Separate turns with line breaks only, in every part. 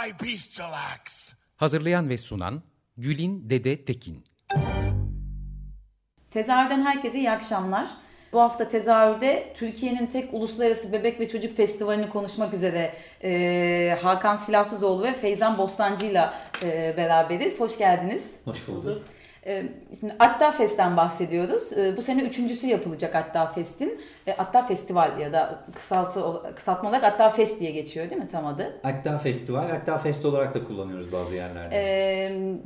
By bestial acts.
Hazırlayan ve sunan Gülin Dede Tekin.
Tezahürden herkese iyi akşamlar. Bu hafta tezahürde Türkiye'nin tek uluslararası bebek ve çocuk festivalini konuşmak üzere e, Hakan Silahsızoğlu ve Feyzan Bostancı'yla e, beraberiz. Hoş geldiniz.
Hoş bulduk.
E, şimdi Atta Fest'ten bahsediyoruz. E, bu sene üçüncüsü yapılacak Atta Fest'in. E, Atta Festival ya da kısaltı, kısaltma olarak Atta Fest diye geçiyor değil mi tam adı?
Hatta festival, hatta fest olarak da kullanıyoruz bazı yerlerde.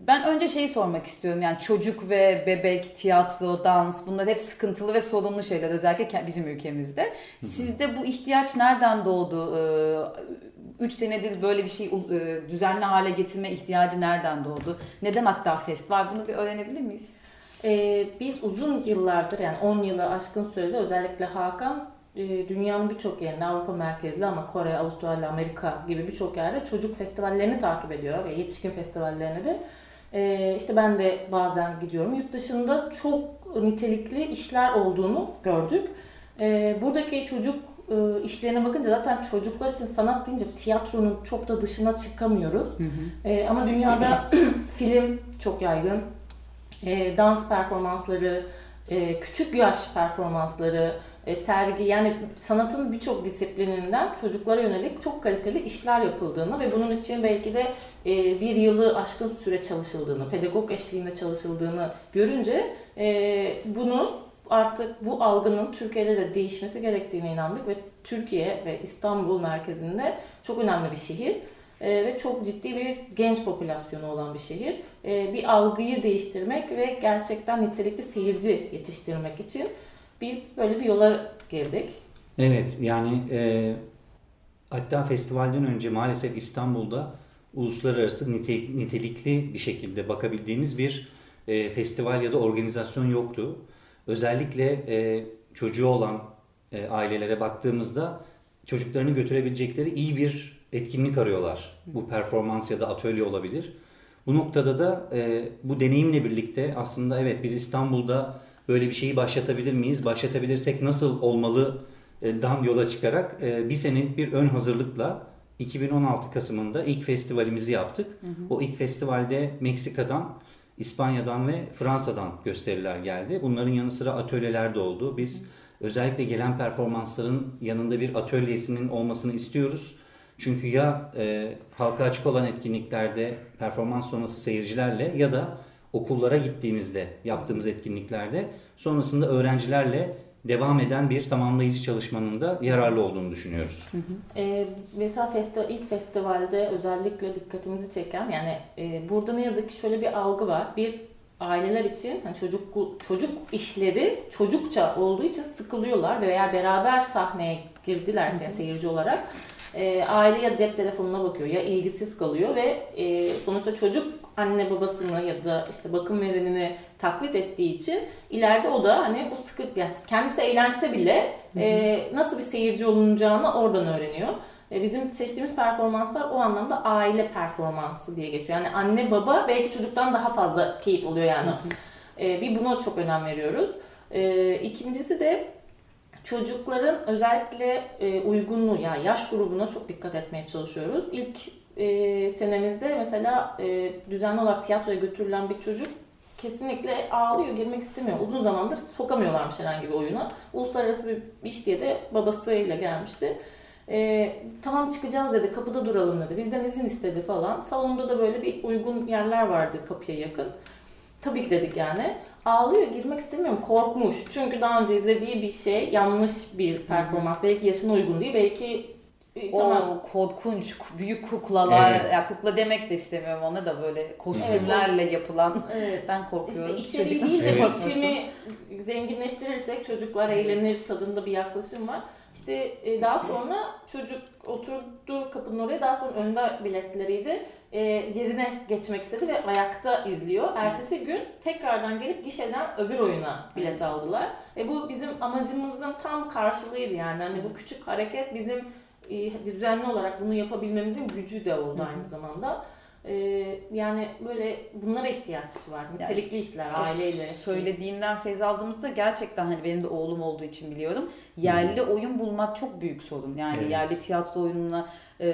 Ben önce şeyi sormak istiyorum. Yani çocuk ve bebek, tiyatro, dans bunlar hep sıkıntılı ve sorunlu şeyler özellikle bizim ülkemizde. Sizde bu ihtiyaç nereden doğdu? E, 3 senedir böyle bir şey e, düzenli hale getirme ihtiyacı nereden doğdu? Neden hatta fest var? Bunu bir öğrenebilir miyiz?
Ee, biz uzun yıllardır yani 10 yılı aşkın sürede özellikle Hakan e, dünyanın birçok yerinde Avrupa merkezli ama Kore, Avustralya, Amerika gibi birçok yerde çocuk festivallerini takip ediyor ve yetişkin festivallerini de. Ee, işte ben de bazen gidiyorum. Yurt dışında çok nitelikli işler olduğunu gördük. Ee, buradaki çocuk e, işlerine bakınca zaten çocuklar için sanat deyince tiyatronun çok da dışına çıkamıyoruz. Hı hı. E, ama dünyada film çok yaygın. E, dans performansları, e, küçük yaş performansları, e, sergi yani sanatın birçok disiplininden çocuklara yönelik çok kaliteli işler yapıldığını ve bunun için belki de e, bir yılı aşkın süre çalışıldığını, pedagog eşliğinde çalışıldığını görünce e, bunu artık bu algının Türkiye'de de değişmesi gerektiğine inandık ve Türkiye ve İstanbul merkezinde çok önemli bir şehir e, ve çok ciddi bir genç popülasyonu olan bir şehir. E, bir algıyı değiştirmek ve gerçekten nitelikli seyirci yetiştirmek için biz böyle bir yola girdik.
Evet yani e, hatta festivalden önce maalesef İstanbul'da uluslararası nitelikli bir şekilde bakabildiğimiz bir e, festival ya da organizasyon yoktu. Özellikle e, çocuğu olan e, ailelere baktığımızda çocuklarını götürebilecekleri iyi bir etkinlik arıyorlar. Bu performans ya da atölye olabilir. Bu noktada da e, bu deneyimle birlikte aslında evet biz İstanbul'da böyle bir şeyi başlatabilir miyiz? Başlatabilirsek nasıl olmalı dan yola çıkarak e, bir senelik bir ön hazırlıkla 2016 Kasım'ında ilk festivalimizi yaptık. Hı hı. O ilk festivalde Meksika'dan İspanya'dan ve Fransa'dan gösteriler geldi. Bunların yanı sıra atölyeler de oldu. Biz özellikle gelen performansların yanında bir atölyesinin olmasını istiyoruz. Çünkü ya e, halka açık olan etkinliklerde performans sonrası seyircilerle ya da okullara gittiğimizde yaptığımız etkinliklerde sonrasında öğrencilerle devam eden bir tamamlayıcı çalışmanın da yararlı olduğunu düşünüyoruz. Hı
hı. E, mesela festival, ilk festivalde özellikle dikkatimizi çeken yani e, burada ne yazık ki şöyle bir algı var. Bir aileler için hani çocuk çocuk işleri çocukça olduğu için sıkılıyorlar veya beraber sahneye girdilerse hı hı. seyirci olarak e, aile ya cep telefonuna bakıyor ya ilgisiz kalıyor ve e, sonuçta çocuk anne babasını ya da işte bakım verenini taklit ettiği için ileride o da hani bu sıkı yani kendisi eğlense bile e, nasıl bir seyirci olunacağını oradan öğreniyor. E, bizim seçtiğimiz performanslar o anlamda aile performansı diye geçiyor. Yani anne baba belki çocuktan daha fazla keyif oluyor yani. E, bir buna çok önem veriyoruz. E, ikincisi de çocukların özellikle e, uygunluğu yani yaş grubuna çok dikkat etmeye çalışıyoruz. İlk e, senemizde mesela e, düzenli olarak tiyatroya götürülen bir çocuk kesinlikle ağlıyor, girmek istemiyor. Uzun zamandır sokamıyorlarmış herhangi bir oyuna. Uluslararası bir iş diye de babasıyla gelmişti. E, tamam çıkacağız dedi, kapıda duralım dedi. Bizden izin istedi falan. Salonda da böyle bir uygun yerler vardı kapıya yakın. Tabii ki dedik yani. Ağlıyor, girmek istemiyorum, korkmuş. Çünkü daha önce izlediği bir şey yanlış bir performans. Belki yaşına uygun değil, belki
o tamam. korkunç büyük kuklalar evet. ya kukla demek de istemiyorum ona da böyle kostümlerle evet. yapılan evet. ben korkuyorum.
İşte içeriği değil de evet. biçimi zenginleştirirsek çocuklar evet. eğlenir tadında bir yaklaşım var. İşte e, daha sonra çocuk oturdu kapının oraya daha sonra önde biletleriydi. E, yerine geçmek istedi ve ayakta izliyor. Ertesi gün tekrardan gelip gişeden öbür oyuna bilet aldılar. Ve bu bizim amacımızın tam karşılığıydı yani. Hani bu küçük hareket bizim e, düzenli olarak bunu yapabilmemizin gücü de oldu aynı zamanda. E, yani böyle bunlara ihtiyaç var. Nitelikli işler aileyle.
Söylediğinden feyz aldığımızda gerçekten hani benim de oğlum olduğu için biliyorum. Yerli oyun bulmak çok büyük sorun. Yani
Evet.
yerli tiyatro oyununa e,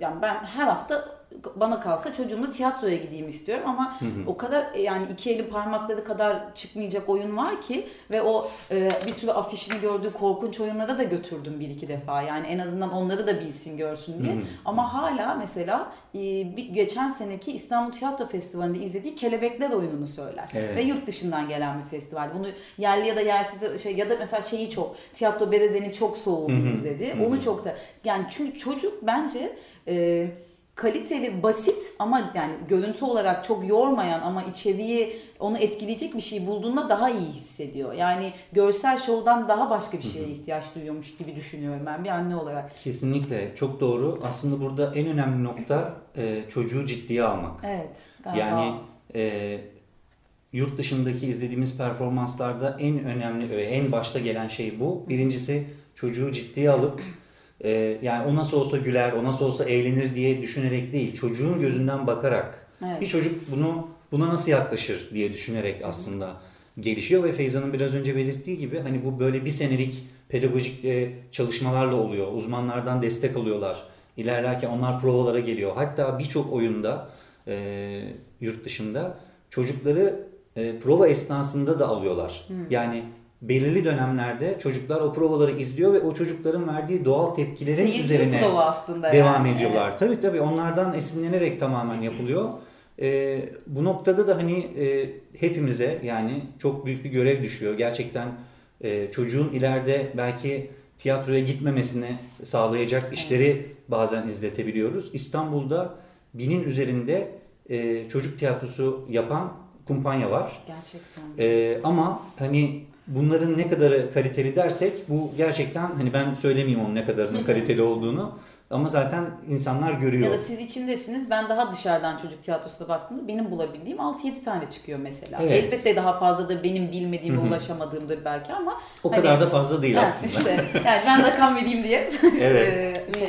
yani ben her hafta bana kalsa çocuğumla tiyatroya gideyim istiyorum ama o kadar yani iki elin parmakları kadar çıkmayacak oyun var ki ve o e, bir sürü afişini gördüğü korkunç oyunlara da götürdüm bir iki defa. Yani en azından onları da bilsin görsün diye. Ama hala mesela e, bir, geçen seneki İstanbul Tiyatro Festivali'nde izlediği Kelebekler oyununu söyler.
Evet.
Ve yurt dışından gelen bir festival. Bunu yerli ya da yersiz şey ya da mesela şeyi çok Tiyatro Bereze'nin çok soğuğunu izledi. Onu çok. Yani çünkü çocuk bence e, kaliteli, basit ama yani görüntü olarak çok yormayan ama içeriği onu etkileyecek bir şey bulduğunda daha iyi hissediyor. Yani görsel şovdan daha başka bir şeye ihtiyaç duyuyormuş gibi düşünüyorum ben bir anne olarak.
Kesinlikle çok doğru. Aslında burada en önemli nokta e, çocuğu ciddiye almak.
Evet. Galiba.
Yani e, yurt dışındaki izlediğimiz performanslarda en önemli ve en başta gelen şey bu. Birincisi çocuğu ciddiye alıp e, yani o nasıl olsa güler, o nasıl olsa eğlenir diye düşünerek değil, çocuğun gözünden bakarak
Evet.
bir çocuk bunu buna nasıl yaklaşır diye düşünerek aslında gelişiyor ve Feyza'nın biraz önce belirttiği gibi hani bu böyle bir senelik pedagojik e, çalışmalarla oluyor. Uzmanlardan destek alıyorlar. İlerlerken onlar provalara geliyor. Hatta birçok oyunda e, yurt dışında çocukları e, prova esnasında da alıyorlar. Yani belirli dönemlerde çocuklar o provaları izliyor ve o çocukların verdiği doğal tepkilerin
Seyirci
üzerine
prova aslında
devam
yani.
ediyorlar. Tabii tabii onlardan esinlenerek tamamen yapılıyor. Ee, bu noktada da hani e, hepimize yani çok büyük bir görev düşüyor. Gerçekten e, çocuğun ileride belki tiyatroya gitmemesini sağlayacak işleri bazen izletebiliyoruz. İstanbul'da binin üzerinde e, çocuk tiyatrosu yapan kumpanya var.
Gerçekten.
Ee, ama hani bunların ne kadarı kaliteli dersek bu gerçekten hani ben söylemeyeyim onun ne kadarının kaliteli olduğunu ama zaten insanlar görüyor.
Ya da siz içindesiniz. Ben daha dışarıdan çocuk tiyatrosuna baktığımda benim bulabildiğim 6-7 tane çıkıyor mesela.
Evet.
Elbette daha fazladır benim bilmediğim ve ulaşamadığımdır belki ama
o
hani-
kadar da fazla değil
Ha,
aslında.
işte, yani ben rakam vereyim diye.
Evet.
Ee, şey,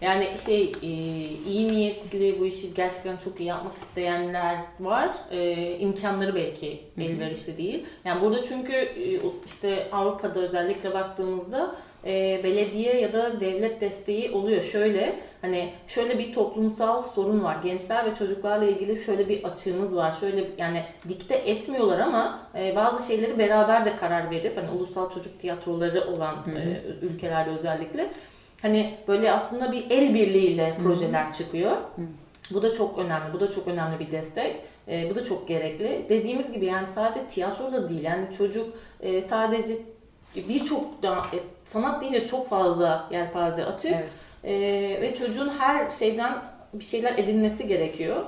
Yani şey e, iyi niyetli bu işi gerçekten çok iyi yapmak isteyenler var. E, imkanları belki elverişli değil. Yani burada çünkü e, işte Avrupa'da özellikle baktığımızda e, belediye ya da devlet desteği oluyor. Şöyle hani şöyle bir toplumsal sorun var. Gençler ve çocuklarla ilgili şöyle bir açığımız var. Şöyle yani dikte etmiyorlar ama e, bazı şeyleri beraber de karar verip hani ulusal çocuk tiyatroları olan e, ülkelerde özellikle Hani böyle aslında bir el birliğiyle projeler çıkıyor. Bu da çok önemli. Bu da çok önemli bir destek. Ee, bu da çok gerekli. Dediğimiz gibi yani sadece tiyatro da değil. Yani çocuk e, sadece birçok da e, sanat deyince çok fazla yelpaze açık.
evet.
Ee, ve çocuğun her şeyden bir şeyler edinmesi gerekiyor.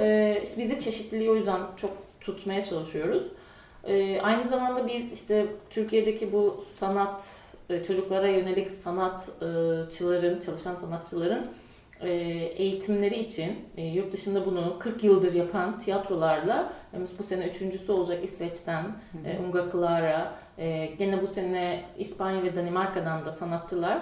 Ee, işte biz de çeşitliliği o yüzden çok tutmaya çalışıyoruz. Ee, aynı zamanda biz işte Türkiye'deki bu sanat e, çocuklara yönelik sanatçıların, çalışan sanatçıların e, eğitimleri için e, yurt dışında bunu 40 yıldır yapan tiyatrolarla bu sene üçüncüsü olacak İsveç'ten e, Unga Clara, e, gene bu sene İspanya ve Danimarka'dan da sanatçılar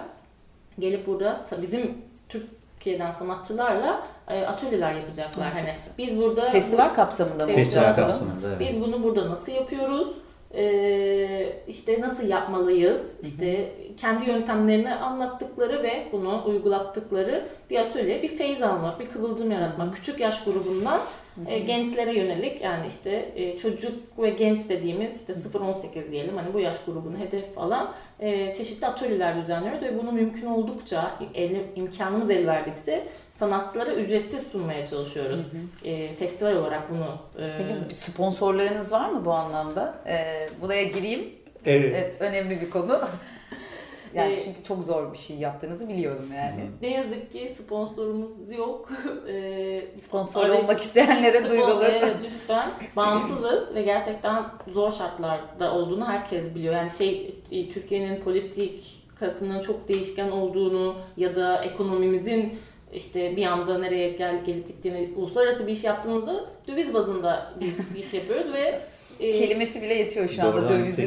gelip burada bizim Türkiye'den sanatçılarla e, atölyeler yapacaklar. Hani biz burada
Festival kapsamında mı?
Festival
bu?
kapsamında. evet.
biz bunu burada nasıl yapıyoruz? Ee, işte nasıl yapmalıyız? İşte kendi yöntemlerini anlattıkları ve bunu uygulattıkları bir atölye, bir feyz almak, bir kıvılcım yaratmak. Küçük yaş grubundan e, gençlere yönelik yani işte e, çocuk ve genç dediğimiz işte 0-18 diyelim hani bu yaş grubunu hedef alan e, çeşitli atölyeler düzenliyoruz ve bunu mümkün oldukça el, imkanımız el verdikçe sanatçılara ücretsiz sunmaya çalışıyoruz. E, festival olarak bunu e,
Peki bir sponsorlarınız var mı bu anlamda? Ee, buraya gireyim.
Evet.
Evet, önemli bir konu. Yani
Ee,
çünkü çok zor bir şey yaptığınızı biliyorum yani.
Ne yazık ki sponsorumuz yok. Ee,
Sponsor
arayış-
olmak isteyenlere duyurulur.
Evet lütfen. Bağımsızız ve gerçekten zor şartlarda olduğunu herkes biliyor. Yani şey e, Türkiye'nin politik politikasının çok değişken olduğunu ya da ekonomimizin işte bir anda nereye gel gelip gittiğini uluslararası bir iş yaptığınızda döviz bazında biz iş yapıyoruz ve e,
Kelimesi bile yetiyor şu anda dövizi.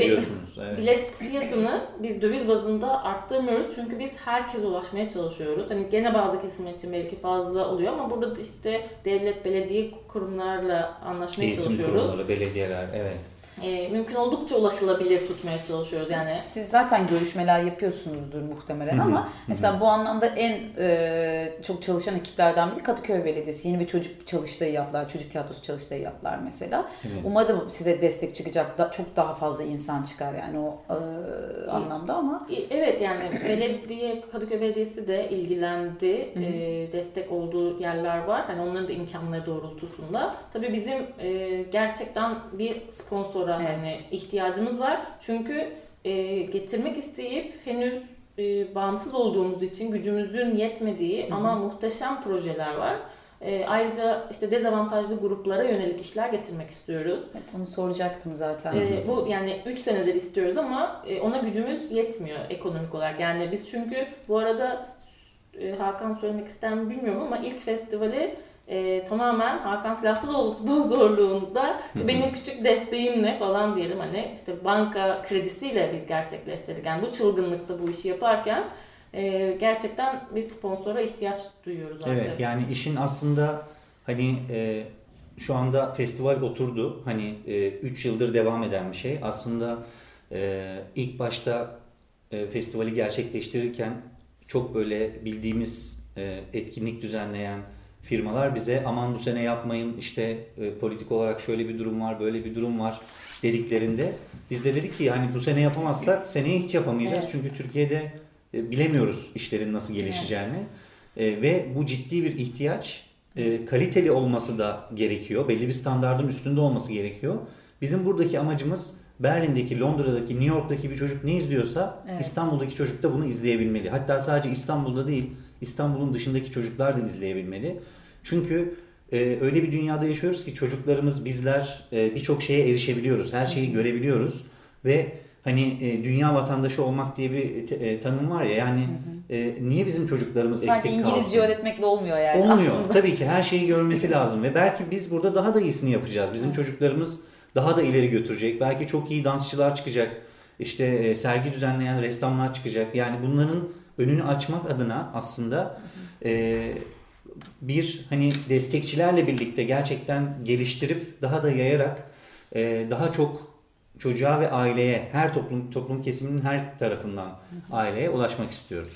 Evet.
Bilet fiyatını biz döviz bazında arttırmıyoruz çünkü biz herkese ulaşmaya çalışıyoruz. Hani gene bazı kesimler için belki fazla oluyor ama burada da işte devlet, belediye kurumlarla anlaşmaya
Eğitim
çalışıyoruz.
kurumları, belediyeler, evet.
Ee, mümkün oldukça ulaşılabilir tutmaya çalışıyoruz yani.
Siz zaten görüşmeler yapıyorsunuzdur muhtemelen ama mesela bu anlamda en e, çok çalışan ekiplerden biri Kadıköy Belediyesi. Yeni bir çocuk çalıştayı yaptılar, çocuk tiyatrosu çalıştayı yaptılar mesela.
Evet.
Umarım size destek çıkacak, da, çok daha fazla insan çıkar yani o e, anlamda ama
E, Evet yani belediye, Kadıköy Belediyesi de ilgilendi. Ee, destek olduğu yerler var. Hani onların da imkanları doğrultusunda. Tabii bizim e, gerçekten bir sponsora
Evet.
hani ihtiyacımız var. Çünkü e, getirmek isteyip henüz e, bağımsız olduğumuz için gücümüzün yetmediği ama muhteşem projeler var. E, ayrıca işte dezavantajlı gruplara yönelik işler getirmek istiyoruz.
evet, onu soracaktım zaten.
Ee, bu yani 3 senedir istiyoruz ama e, ona gücümüz yetmiyor ekonomik olarak. Yani biz çünkü bu arada e, Hakan söylemek ister mi bilmiyorum ama ilk festivali e, tamamen Hakan Silahsızoğlu sponsorluğunda benim küçük desteğimle falan diyelim hani işte banka kredisiyle biz gerçekleştirdik. Yani bu çılgınlıkta bu işi yaparken e, gerçekten bir sponsora ihtiyaç duyuyoruz artık.
Evet yani işin aslında hani e, şu anda festival oturdu. Hani 3 yıldır devam eden bir şey. Aslında e, ilk başta e, festivali gerçekleştirirken çok böyle bildiğimiz e, etkinlik düzenleyen firmalar bize aman bu sene yapmayın işte e, politik olarak şöyle bir durum var böyle bir durum var dediklerinde biz de dedik ki hani bu sene yapamazsak seneye hiç yapamayacağız.
Evet.
Çünkü Türkiye'de e, bilemiyoruz işlerin nasıl gelişeceğini. E, ve bu ciddi bir ihtiyaç. E, kaliteli olması da gerekiyor. Belli bir standardın üstünde olması gerekiyor. Bizim buradaki amacımız Berlin'deki, Londra'daki, New York'taki bir çocuk ne izliyorsa
Evet.
İstanbul'daki çocuk da bunu izleyebilmeli. Hatta sadece İstanbul'da değil, İstanbul'un dışındaki çocuklar da izleyebilmeli. Çünkü e, öyle bir dünyada yaşıyoruz ki çocuklarımız, bizler e, birçok şeye erişebiliyoruz. Her şeyi görebiliyoruz ve hani e, dünya vatandaşı olmak diye bir te- e, tanım var ya yani e, niye bizim çocuklarımız
Sadece
eksik kalsın?
İngilizce öğretmekle olmuyor yani
Olmuyor.
aslında.
Tabii ki her şeyi görmesi lazım ve belki biz burada daha da iyisini yapacağız. Bizim çocuklarımız daha da ileri götürecek. Belki çok iyi dansçılar çıkacak. İşte e, sergi düzenleyen ressamlar çıkacak. Yani bunların önünü açmak adına aslında e, bir hani destekçilerle birlikte gerçekten geliştirip daha da yayarak e, daha çok çocuğa ve aileye her toplum toplum kesiminin her tarafından aileye ulaşmak istiyoruz.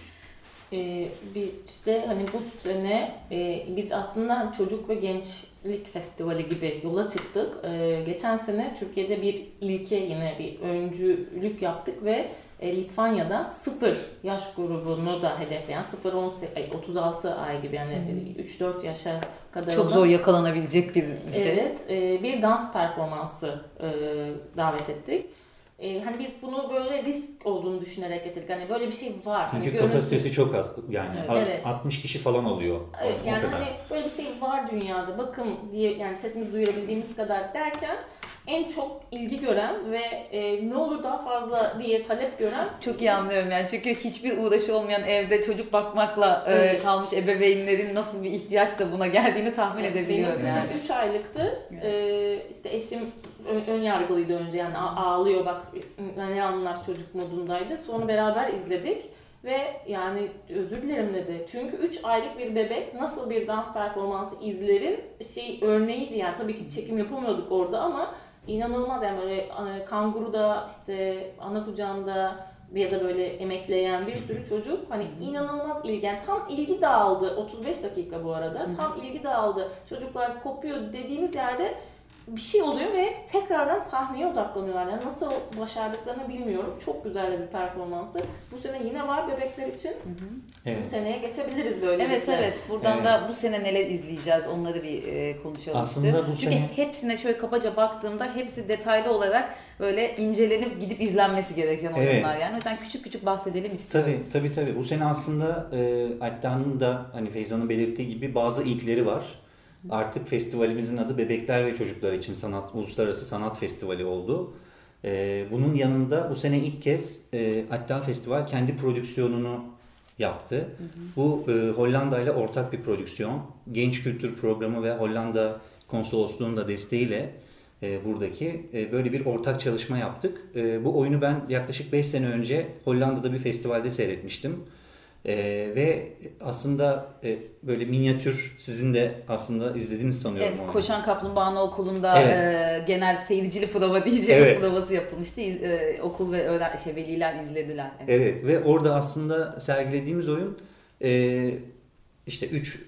Ee, bir işte hani bu sene e, biz aslında çocuk ve gençlik festivali gibi yola çıktık. Ee, geçen sene Türkiye'de bir ilke yine bir öncülük yaptık ve e, Litvanya'da sıfır yaş grubunu da hedefleyen 0-36 36 ay gibi yani 3-4 yaşa kadar
Çok zor yakalanabilecek bir şey.
Evet, e, bir dans performansı e, davet ettik. E, hani biz bunu böyle risk olduğunu düşünerek getirdik. Hani böyle bir şey var. Hani
Çünkü
görüntü-
kapasitesi çok az. Yani
Evet.
az-
Evet.
60 kişi falan oluyor.
Evet,
O
yani
kadar.
hani böyle bir şey var dünyada bakın diye yani sesimizi duyurabildiğimiz kadar derken en çok ilgi gören ve e, ne olur daha fazla diye talep gören
Çok iyi anlıyorum yani çünkü hiçbir uğraşı olmayan evde çocuk bakmakla e,
Evet.
kalmış ebeveynlerin nasıl bir ihtiyaçla buna geldiğini tahmin edebiliyorum
Benim
yani.
kızım 3 aylıktı. Ee, işte eşim ön, yargılıydı önce yani ağlıyor bak ne anlar çocuk modundaydı. Sonra beraber izledik ve yani özür dilerim dedi. Çünkü 3 aylık bir bebek nasıl bir dans performansı izlerin şey örneğiydi yani tabii ki çekim yapamıyorduk orada ama inanılmaz yani böyle e, kanguruda işte ana kucağında ya da böyle emekleyen bir sürü çocuk hani inanılmaz ilgi. Yani tam ilgi dağıldı. 35 dakika bu arada. Tam ilgi dağıldı. Çocuklar kopuyor dediğiniz yerde bir şey oluyor ve tekrardan sahneye odaklanıyorlar. Yani nasıl başardıklarını bilmiyorum. Çok güzel de bir performanstı. Bu sene yine var bebekler için.
Evet.
Bu seneye geçebiliriz böyle.
Evet evet buradan
Evet.
da bu sene neler izleyeceğiz onları bir e, konuşalım
Aslında
istiyorum.
bu
Çünkü
sene-
hepsine şöyle kabaca baktığımda hepsi detaylı olarak böyle incelenip gidip izlenmesi gereken
Evet.
oyunlar yani. O yüzden küçük küçük bahsedelim istiyorum.
Tabii tabii tabii. Bu sene aslında e, Atta'nın da hani Feyza'nın belirttiği gibi bazı ilkleri var. Artık festivalimizin adı Bebekler ve Çocuklar için Sanat Uluslararası Sanat Festivali oldu. E, bunun yanında bu sene ilk kez e, hatta festival kendi prodüksiyonunu yaptı. Bu e, Hollanda ile ortak bir prodüksiyon. Genç Kültür Programı ve Hollanda Konsolosluğu'nun da desteğiyle e, buradaki e, böyle bir ortak çalışma yaptık. E, bu oyunu ben yaklaşık 5 sene önce Hollanda'da bir festivalde seyretmiştim. E, ve aslında e, böyle minyatür sizin de aslında izlediğiniz sanıyorum.
Evet,
onu.
Koşan Kaplumbağa'nın okulunda
Evet.
e, genel seyircili prova diyeceğimiz
Evet.
provası yapılmıştı. İz- e, okul ve öğren şey, veliler izlediler. Evet.
Evet ve orada aslında sergilediğimiz oyun e, işte üç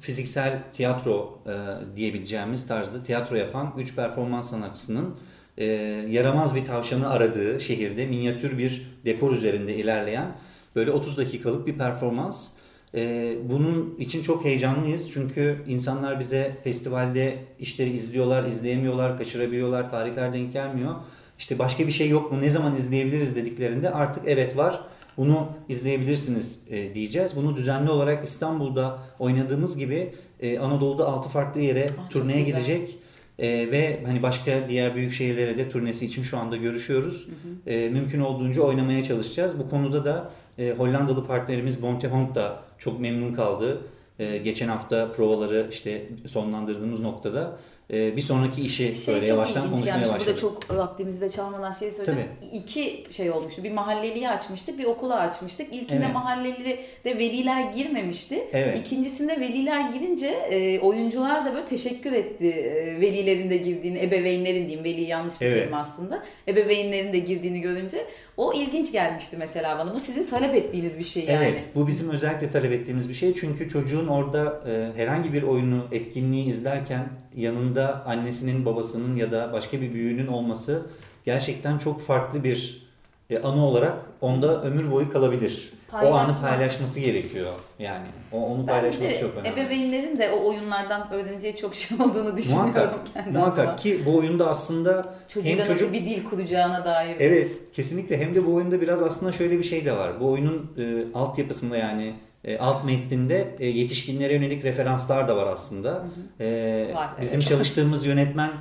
fiziksel tiyatro e, diyebileceğimiz tarzda tiyatro yapan üç performans sanatçısının e, yaramaz bir tavşanı aradığı şehirde minyatür bir dekor üzerinde ilerleyen böyle 30 dakikalık bir performans. E, bunun için çok heyecanlıyız çünkü insanlar bize festivalde işleri izliyorlar, izleyemiyorlar, kaçırabiliyorlar, tarihler denk gelmiyor. İşte başka bir şey yok mu, ne zaman izleyebiliriz dediklerinde artık evet var, bunu izleyebilirsiniz e, diyeceğiz. Bunu düzenli olarak İstanbul'da oynadığımız gibi e, Anadolu'da 6 farklı yere
çok
turneye
güzel.
gidecek. E, ve hani başka diğer büyük şehirlere de turnesi için şu anda görüşüyoruz. E, mümkün olduğunca oynamaya çalışacağız. Bu konuda da e, Hollandalı partnerimiz Bonte Honk da çok memnun kaldı. E, geçen hafta provaları işte sonlandırdığımız noktada bir sonraki işi
Şey
böyle yavaştan konuşmaya
gelmişti.
başladık.
Burada çok vaktimizi de çalmadan şey söyleyeceğim. İki şey olmuştu. Bir mahalleliyi açmıştık, bir okulu açmıştık. İlkinde
Evet.
mahalleli de veliler girmemişti.
Evet.
İkincisinde veliler girince e, oyuncular da böyle teşekkür etti. E, velilerin de girdiğini, ebeveynlerin diyeyim, veli yanlış bir
Evet.
kelime aslında. Ebeveynlerin de girdiğini görünce o ilginç gelmişti mesela bana. Bu sizin talep ettiğiniz bir şey yani.
Evet, bu bizim özellikle talep ettiğimiz bir şey. Çünkü çocuğun orada e, herhangi bir oyunu, etkinliği izlerken yanında annesinin, babasının ya da başka bir büyüğünün olması gerçekten çok farklı bir e, anı olarak onda ömür boyu kalabilir. O anı
Paylaşma.
paylaşması gerekiyor yani. O onu
Ben
paylaşması
de
çok önemli.
ebeveynlerin de o oyunlardan öğreneceği çok şey olduğunu düşünüyorum
Muhakkak,
kendi
muhakkak
adıma.
ki bu oyunda aslında
Çocuğuyla
hem çocuk
bir dil kuracağına dair.
Evet kesinlikle hem de bu oyunda biraz aslında şöyle bir şey de var. Bu oyunun e, altyapısında yani alt metninde e, yetişkinlere yönelik referanslar da var aslında. E,
Var,
bizim
evet.
çalıştığımız yönetmen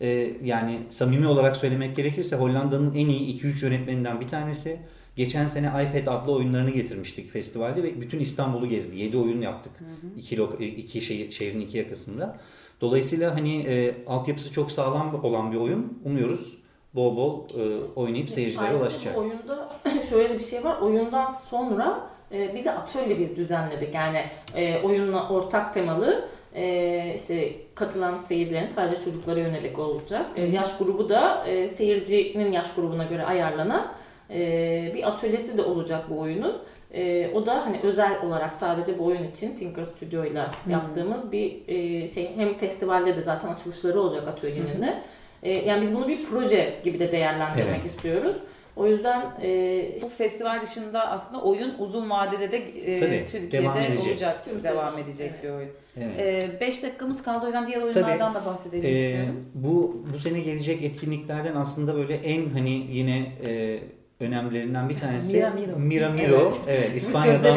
e, yani samimi olarak söylemek gerekirse Hollanda'nın en iyi 2-3 yönetmeninden bir tanesi. Geçen sene iPad adlı oyunlarını getirmiştik festivalde ve bütün İstanbul'u gezdi. 7 oyun yaptık. İki, lok- e, iki şehir, şehrin iki yakasında. Dolayısıyla hani e, altyapısı çok sağlam olan bir oyun. Umuyoruz bol bol e, oynayıp seyircilere
Ayrıca
ulaşacak.
oyunda şöyle bir şey var. Oyundan sonra e, bir de atölye biz düzenledik. Yani e, oyunla ortak temalı e, işte katılan seyircilerin sadece çocuklara yönelik olacak. E, yaş grubu da e, seyircinin yaş grubuna göre ayarlanan e, bir atölyesi de olacak bu oyunun. E, o da hani özel olarak sadece bu oyun için Tinker Studio ile yaptığımız bir e, şey. Hem festivalde de zaten açılışları olacak atölyenin de. E, yani biz bunu bir proje gibi de değerlendirmek
Evet.
istiyoruz. O yüzden e,
Bu festival dışında aslında oyun uzun vadede de e,
Tabii,
Türkiye'de
devam edecek.
olacak,
Tüm
devam edecek
evet.
bir oyun.
Evet.
5 dakikamız kaldı o yüzden diğer oyunlardan da bahsedelim
Ee,
istiyorum.
bu bu sene gelecek etkinliklerden aslında böyle en hani yine e, önemlilerinden bir tanesi
Miramiro.
Miramiro.
Evet.
Evet, İspanya'dan.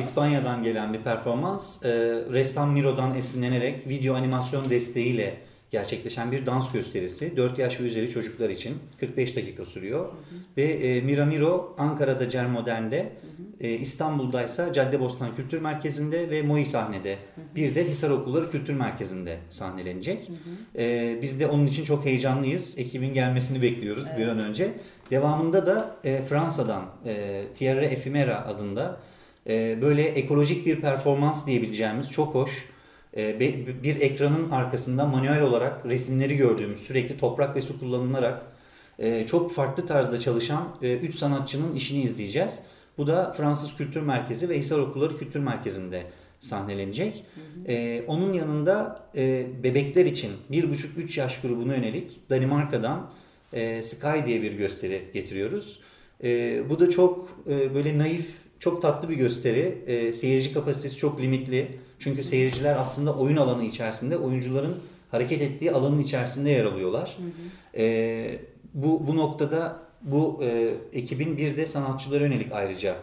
İspanya'dan gelen bir performans. Ee, ressam Miro'dan esinlenerek video animasyon desteğiyle gerçekleşen bir dans gösterisi. 4 yaş ve üzeri çocuklar için 45 dakika sürüyor. Ve e, Miramiro Ankara'da Cermodern'de, e, İstanbul'daysa Caddebostan Kültür Merkezi'nde ve Moi sahnede. Bir de Hisar Okulları Kültür Merkezi'nde sahnelenecek. E, biz de onun için çok heyecanlıyız. Ekibin gelmesini bekliyoruz bir an önce. Devamında da e, Fransa'dan e, Tierra Ephemera adında e, böyle ekolojik bir performans diyebileceğimiz çok hoş bir ekranın arkasında manuel olarak resimleri gördüğümüz sürekli toprak ve su kullanılarak e, çok farklı tarzda çalışan 3 sanatçının işini izleyeceğiz. Bu da Fransız Kültür Merkezi ve Hisar Okulları Kültür Merkezi'nde sahnelenecek. E, onun yanında e, bebekler için 1,5-3 yaş grubuna yönelik Danimarka'dan e, Sky diye bir gösteri getiriyoruz. E, bu da çok e, böyle naif, çok tatlı bir gösteri. E, seyirci kapasitesi çok limitli. Çünkü seyirciler aslında oyun alanı içerisinde, oyuncuların hareket ettiği alanın içerisinde yer alıyorlar. E, bu, bu noktada bu e, ekibin bir de sanatçılara yönelik ayrıca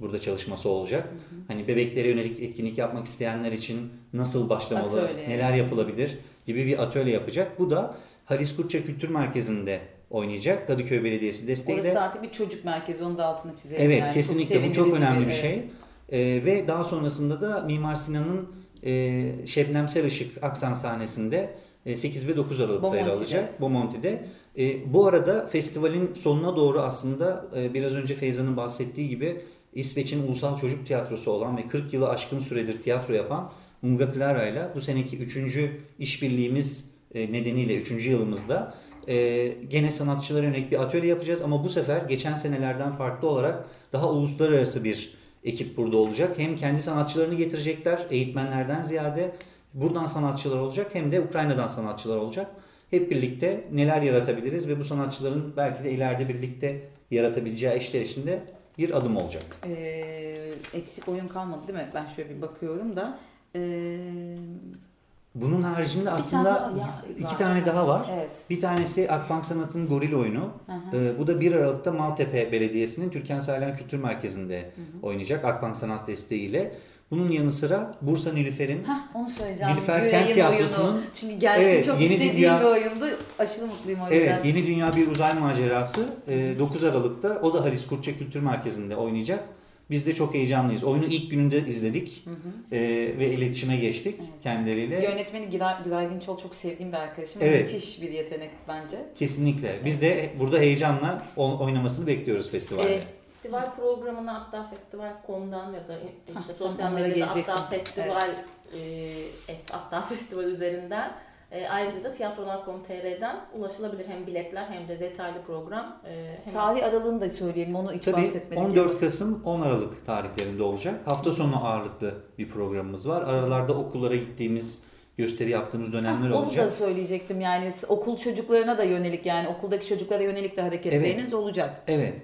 burada çalışması olacak. Hani bebeklere yönelik etkinlik yapmak isteyenler için nasıl başlamalı,
Atölye.
neler yapılabilir gibi bir atölye yapacak. Bu da Halis Kurtça Kültür Merkezi'nde oynayacak. Kadıköy Belediyesi desteğiyle.
Orası da artık bir çocuk merkezi onu da altını çizelim.
Evet
yani.
kesinlikle bu çok önemli bir
evet.
Ee, ve daha sonrasında da Mimar Sinan'ın e, Şebnemsel Işık Aksan sahnesinde e, 8 ve 9 Aralık'ta yer
Bomonti'de.
alacak. Bomonti'de. E, bu arada festivalin sonuna doğru aslında e, biraz önce Feyza'nın bahsettiği gibi İsveç'in ulusal çocuk tiyatrosu olan ve 40 yılı aşkın süredir tiyatro yapan Unga Clara ile bu seneki 3. işbirliğimiz e, nedeniyle 3. yılımızda e, gene sanatçılara yönelik bir atölye yapacağız ama bu sefer geçen senelerden farklı olarak daha uluslararası bir ekip burada olacak. Hem kendi sanatçılarını getirecekler eğitmenlerden ziyade buradan sanatçılar olacak hem de Ukrayna'dan sanatçılar olacak. Hep birlikte neler yaratabiliriz ve bu sanatçıların belki de ileride birlikte yaratabileceği işler içinde bir adım olacak.
Ee, eksik oyun kalmadı değil mi? Ben şöyle bir bakıyorum da. Ee,
Bunun haricinde
tane
aslında
daha- ya-
iki
var.
tane daha var.
evet.
Bir tanesi Akbank Sanat'ın Goril oyunu.
Hı.
Ee, bu da 1 Aralık'ta Maltepe Belediyesi'nin Türkan Saylan Kültür Merkezi'nde oynayacak Akbank Sanat desteğiyle. Bunun yanı sıra Bursa Nilüfer'in
Hah onu söyleyeceğim.
Nilüfer
Gülay'ın
Kent Tiyatrosu'nun-
oyunu. Çünkü gelsin
Evet,
çok
Yeni
istediğim
Dünya-
bir oyundu. Aşırı mutluyum o yüzden.
Evet, Yeni Dünya Bir Uzay Macerası e, 9 Aralık'ta o da Halis Kurtça Kültür Merkezi'nde oynayacak. Biz de çok heyecanlıyız. Oyunu ilk gününde izledik e, ve iletişime geçtik kendileriyle.
Yönetmeni Güray, Güray Dinçol çok sevdiğim bir arkadaşım.
Evet.
Müthiş bir yetenek bence.
Kesinlikle. Biz de burada heyecanla oynamasını bekliyoruz festivalde.
Evet.
Festival programına hatta festival.com'dan ya da işte
Hah,
sosyal
tam onlara
medyada hatta festival e, et, hatta festival üzerinden e, ayrıca da tiyatrolar.com.tr'den ulaşılabilir hem biletler hem de detaylı program. E, hem
Tarih aralığını da söyleyelim. Onu hiç
Tabii
bahsetmedik.
14 Kasım 10 Aralık tarihlerinde olacak. Hafta sonu ağırlıklı bir programımız var. Aralarda okullara gittiğimiz, gösteri yaptığımız dönemler
Onu
olacak.
da söyleyecektim yani okul çocuklarına da yönelik yani okuldaki çocuklara yönelik de hareketleriniz olacak.
Evet.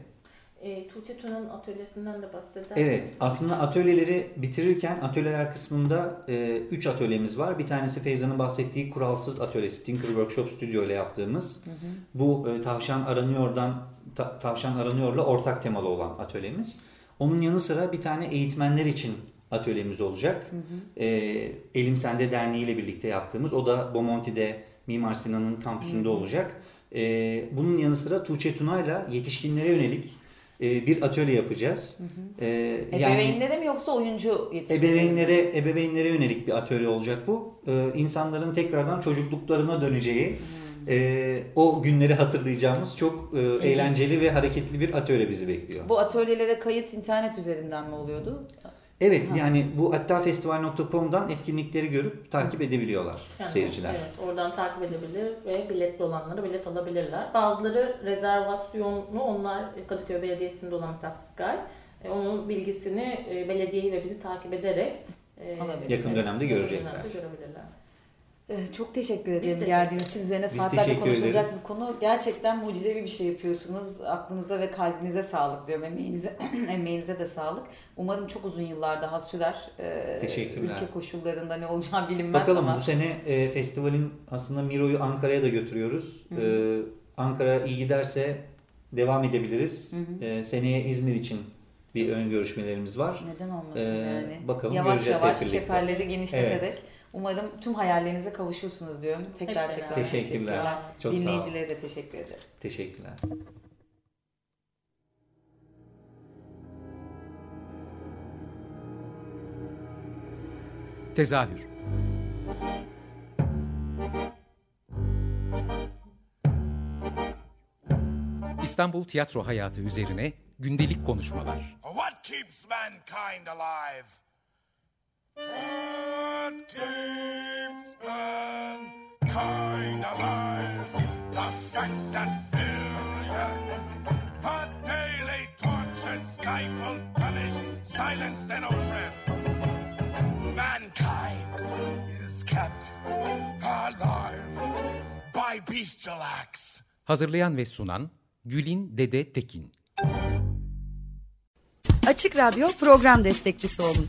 E, Tuğçe Tuna'nın atölyesinden de bahseder.
Evet, aslında atölyeleri bitirirken atölyeler kısmında 3 atölyemiz var. Bir tanesi Feyza'nın bahsettiği kuralsız atölyesi, Tinker Workshop Studio ile yaptığımız. Bu e, Tavşan Aranıyor'dan Ta- Tavşan Aranıyor'la ortak temalı olan atölyemiz. Onun yanı sıra bir tane eğitmenler için atölyemiz olacak. E, Elim Sende Derneği ile birlikte yaptığımız. O da Bomonti'de Mimar Sinan'ın kampüsünde olacak. E, bunun yanı sıra Tuğçe Tuna'yla yetişkinlere yönelik e, bir atölye yapacağız. E, yani
Ebeveynlere mi yoksa oyuncu yetiştirmeleri mi?
ebeveynlere ebeveynlere yönelik bir atölye olacak bu. E, insanların tekrardan çocukluklarına döneceği, e, o günleri hatırlayacağımız çok e, eğlenceli ve hareketli bir atölye bizi bekliyor.
Bu atölyelere kayıt internet üzerinden mi oluyordu?
Evet yani bu hatta festival.com'dan etkinlikleri görüp takip edebiliyorlar
Yani,
seyirciler.
Evet, oradan takip edebilir ve biletli olanları bilet alabilirler. Bazıları rezervasyonlu onlar Kadıköy Belediyesi'nde olan mesela Sky. E, onun bilgisini e, belediyeyi ve bizi takip ederek e,
Alabilir.
Yakın dönemde
yakın
görecekler.
dönemde görebilirler.
Ee, Çok teşekkür ederim
teşekkür
geldiğiniz için. Üzerine
Biz
saatlerce konuşulacak
ederiz.
bir konu. Gerçekten mucizevi bir şey yapıyorsunuz. Aklınıza ve kalbinize sağlık diyorum. Emeğinize, emeğinize de sağlık. Umarım çok uzun yıllar daha sürer. Ee,
Teşekkürler.
Ülke koşullarında ne olacağı bilinmez
Bakalım
ama.
bu sene e, festivalin aslında Miro'yu Ankara'ya da götürüyoruz. E, Ankara iyi giderse devam edebiliriz. E, seneye İzmir için bir ön görüşmelerimiz var.
Neden olmasın
Ee,
yani.
bakalım
yavaş
göreceğiz
yavaş çeperleri genişleterek umarım tüm hayallerinize kavuşursunuz diyorum. Tekrar
Hep
tekrar
beraber.
Teşekkürler. Çok.
Dinleyicilere de teşekkür ederim.
Teşekkürler.
Tezahür İstanbul tiyatro hayatı üzerine gündelik konuşmalar.
What keeps mankind alive? What keeps mankind alive? The fact that billions are daily tortured, stifled, punished, silenced, and oppressed. Mankind is kept alive by bestial acts.
Hazırlayan ve sunan Gülin Dede Tekin.
Açık Radyo program destekçisi olun.